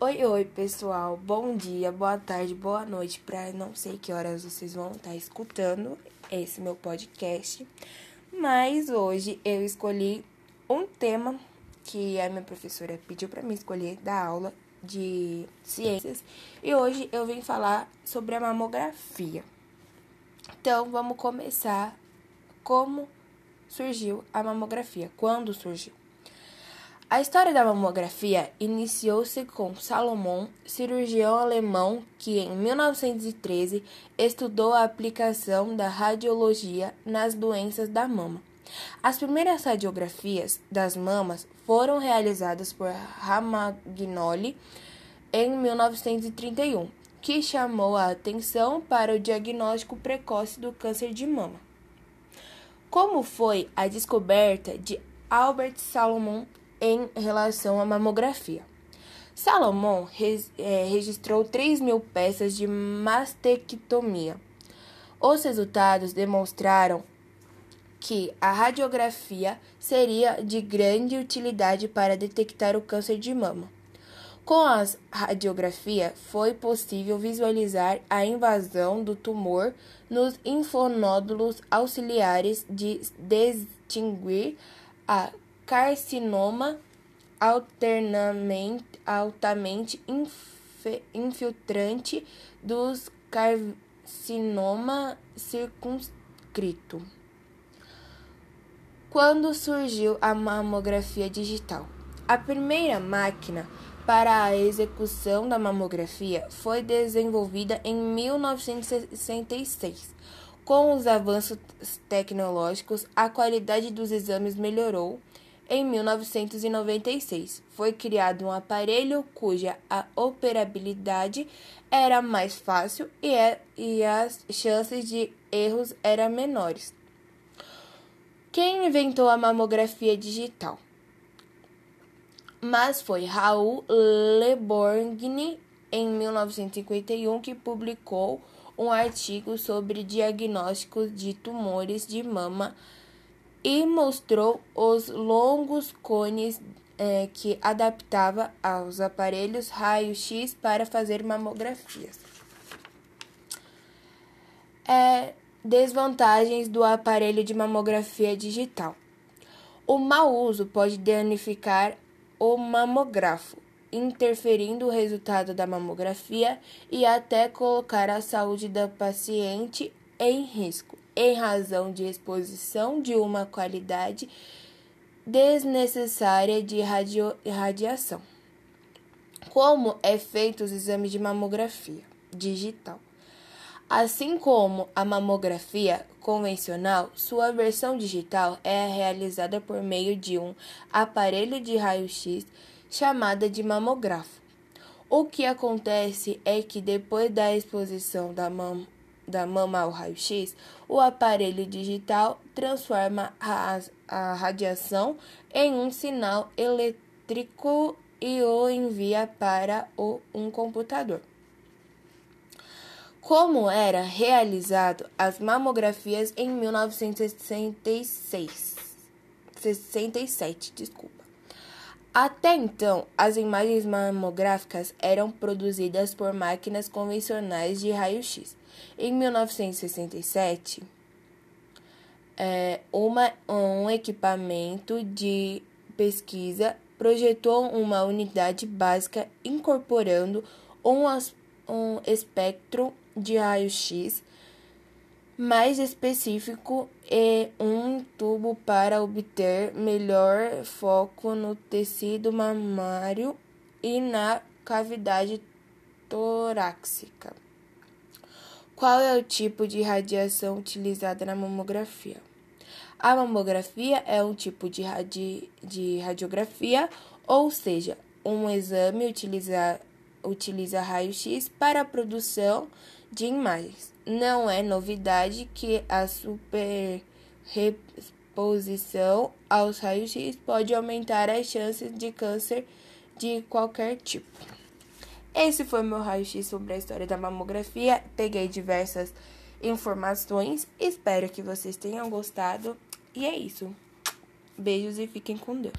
Oi, oi, pessoal. Bom dia, boa tarde, boa noite. Para não sei que horas vocês vão estar escutando esse meu podcast, mas hoje eu escolhi um tema que a minha professora pediu para mim escolher da aula de ciências e hoje eu vim falar sobre a mamografia. Então, vamos começar como surgiu a mamografia, quando surgiu. A história da mamografia iniciou-se com Salomon, cirurgião alemão que, em 1913, estudou a aplicação da radiologia nas doenças da mama. As primeiras radiografias das mamas foram realizadas por Ramagnoli em 1931, que chamou a atenção para o diagnóstico precoce do câncer de mama. Como foi a descoberta de Albert Salomon em relação à mamografia. Salomão é, registrou 3 mil peças de mastectomia. Os resultados demonstraram que a radiografia seria de grande utilidade para detectar o câncer de mama. Com a radiografia, foi possível visualizar a invasão do tumor nos linfonódulos auxiliares de distinguir a carcinoma altamente infiltrante dos carcinoma circunscrito. Quando surgiu a mamografia digital? A primeira máquina para a execução da mamografia foi desenvolvida em 1966. Com os avanços tecnológicos, a qualidade dos exames melhorou em 1996, foi criado um aparelho cuja operabilidade era mais fácil e, é, e as chances de erros eram menores. Quem inventou a mamografia digital? Mas foi Raul Le Borgne em 1951 que publicou um artigo sobre diagnóstico de tumores de mama e mostrou os longos cones é, que adaptava aos aparelhos raio-x para fazer mamografias. É, desvantagens do aparelho de mamografia digital. O mau uso pode danificar o mamógrafo, interferindo o resultado da mamografia e até colocar a saúde da paciente em risco em razão de exposição de uma qualidade desnecessária de radio, radiação. Como é feito os exames de mamografia digital? Assim como a mamografia convencional, sua versão digital é realizada por meio de um aparelho de raio-x chamada de mamógrafo. O que acontece é que depois da exposição da mam da mama ao raio-x, o aparelho digital transforma a, a radiação em um sinal elétrico e o envia para o, um computador. Como era realizado as mamografias em 1966, 67, desculpa. Até então, as imagens mamográficas eram produzidas por máquinas convencionais de raio-x. Em 1967, é, uma, um equipamento de pesquisa projetou uma unidade básica incorporando um, um espectro de raio-x mais específico e um tubo para obter melhor foco no tecido mamário e na cavidade torácica. Qual é o tipo de radiação utilizada na mamografia? A mamografia é um tipo de, radi de radiografia, ou seja, um exame utiliza, utiliza raio-x para a produção de imagens. Não é novidade que a superreposição aos raios-x pode aumentar as chances de câncer de qualquer tipo. Esse foi meu raio-x sobre a história da mamografia. Peguei diversas informações. Espero que vocês tenham gostado. E é isso. Beijos e fiquem com Deus.